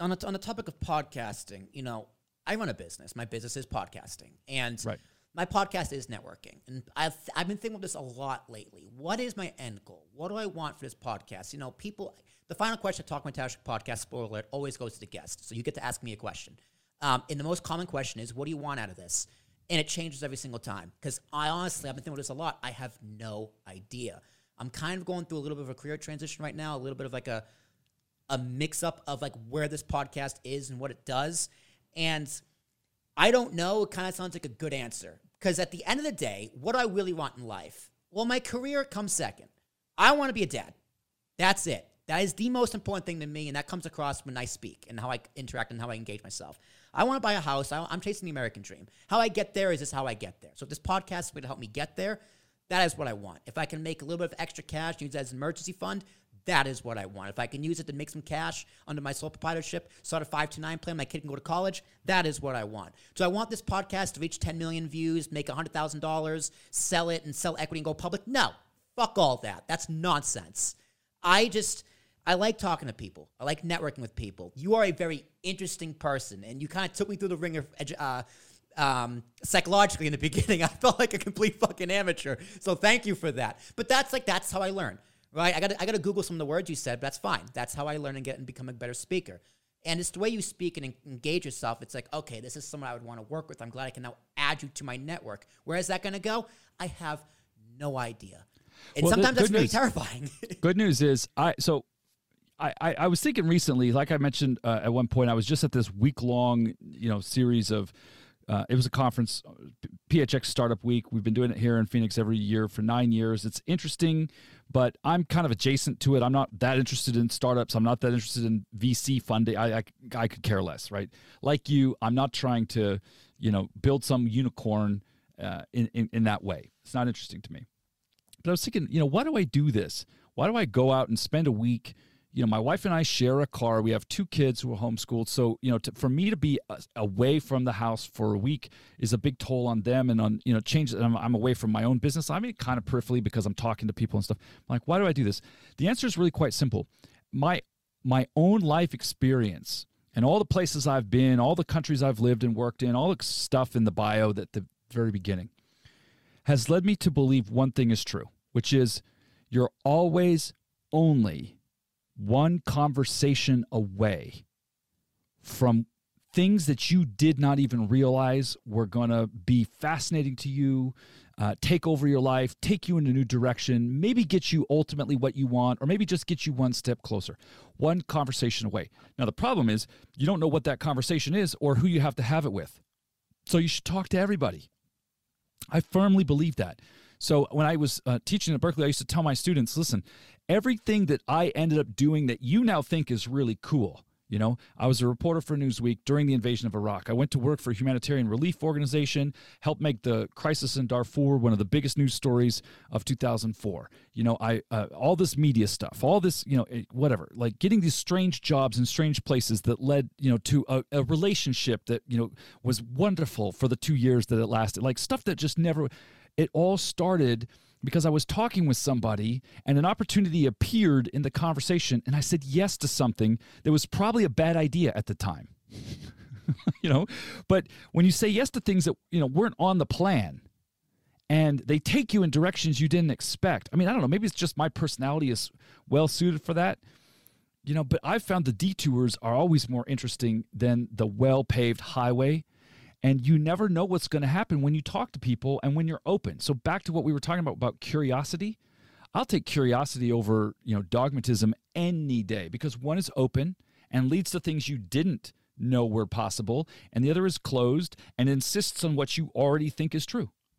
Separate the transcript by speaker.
Speaker 1: on the, on the topic of podcasting, you know, I run a business. My business is podcasting, and
Speaker 2: Right.
Speaker 1: my podcast is networking. And I've I've been thinking about this a lot lately. What is my end goal? What do I want for this podcast? You know, people. The final question of Talking with Tarashuk podcast spoiler alert always goes to the guest, so you get to ask me a question. Um, and the most common question is, what do you want out of this? And it changes every single time because I honestly I've been thinking about this a lot. I have no idea. I'm kind of going through a little bit of a career transition right now, a little bit of like a a mix up of like where this podcast is and what it does. And I don't know. It kind of sounds like a good answer because at the end of the day, what do I really want in life? Well, my career comes second. I want to be a dad. That's it. That is the most important thing to me, and that comes across when I speak and how I interact and how I engage myself. I want to buy a house. I, I'm chasing the American dream. How I get there is just how I get there. So if this podcast is going to help me get there, that is what I want. If I can make a little bit of extra cash, use it as an emergency fund, that is what I want. If I can use it to make some cash under my sole proprietorship, start a five to nine plan, my kid can go to college, that is what I want. So I want this podcast to reach 10 million views, make $100,000, sell it and sell equity and go public. No, fuck all that. That's nonsense. I just, I like talking to people. I like networking with people. You are a very interesting person, and you kind of took me through the ringer uh, um, psychologically in the beginning. I felt like a complete fucking amateur. So thank you for that. But that's like that's how I learn, right? I got I got to Google some of the words you said. But that's fine. That's how I learn and get and become a better speaker. And it's the way you speak and engage yourself. It's like, okay, this is someone I would want to work with. I'm glad I can now add you to my network. Where is that going to go? I have no idea. And
Speaker 2: Well,
Speaker 1: sometimes that's
Speaker 2: good
Speaker 1: very terrifying.
Speaker 2: Good news is I so I, I, I was thinking recently, like I mentioned uh, at one point, I was just at this week long, you know, series of. Uh, it was a conference, uh, PHX Startup Week. We've been doing it here in Phoenix every year for nine years. It's interesting, but I'm kind of adjacent to it. I'm not that interested in startups. I'm not that interested in VC funding. I, I, I could care less, right? Like you, I'm not trying to, you know, build some unicorn uh, in, in in that way. It's not interesting to me. But I was thinking, you know, why do I do this? Why do I go out and spend a week? You know, my wife and I share a car. We have two kids who are homeschooled. So, you know, to, for me to be uh, away from the house for a week is a big toll on them and on, you know, change. I'm, I'm away from my own business. I mean, kind of peripherally because I'm talking to people and stuff. I'm like, why do I do this? The answer is really quite simple. My, my own life experience and all the places I've been, all the countries I've lived and worked in, all the stuff in the bio at the very beginning has led me to believe one thing is true, which is you're always only one conversation away from things that you did not even realize were going to be fascinating to you, uh, take over your life, take you in a new direction, maybe get you ultimately what you want, or maybe just get you one step closer. One conversation away. Now, the problem is you don't know what that conversation is or who you have to have it with. So you should talk to everybody. I firmly believe that. So when I was uh, teaching at Berkeley, I used to tell my students, listen, everything that I ended up doing that you now think is really cool. You know, I was a reporter for Newsweek during the invasion of Iraq. I went to work for a humanitarian relief organization, helped make the crisis in Darfur one of the biggest news stories of 2004. You know, I uh, all this media stuff, all this, you know, eh, whatever, like getting these strange jobs in strange places that led, you know, to a, a relationship that you know was wonderful for the two years that it lasted. Like stuff that just never. It all started because I was talking with somebody and an opportunity appeared in the conversation, and I said yes to something that was probably a bad idea at the time. you know, but when you say yes to things that you know weren't on the plan, and they take you in directions you didn't expect. I mean, I don't know. Maybe it's just my personality is well suited for that. You know, but I've found the detours are always more interesting than the well paved highway. And you never know what's going to happen when you talk to people and when you're open. So back to what we were talking about about curiosity. I'll take curiosity over, you know, dogmatism any day because one is open and leads to things you didn't know were possible, and the other is closed and insists on what you already think is true.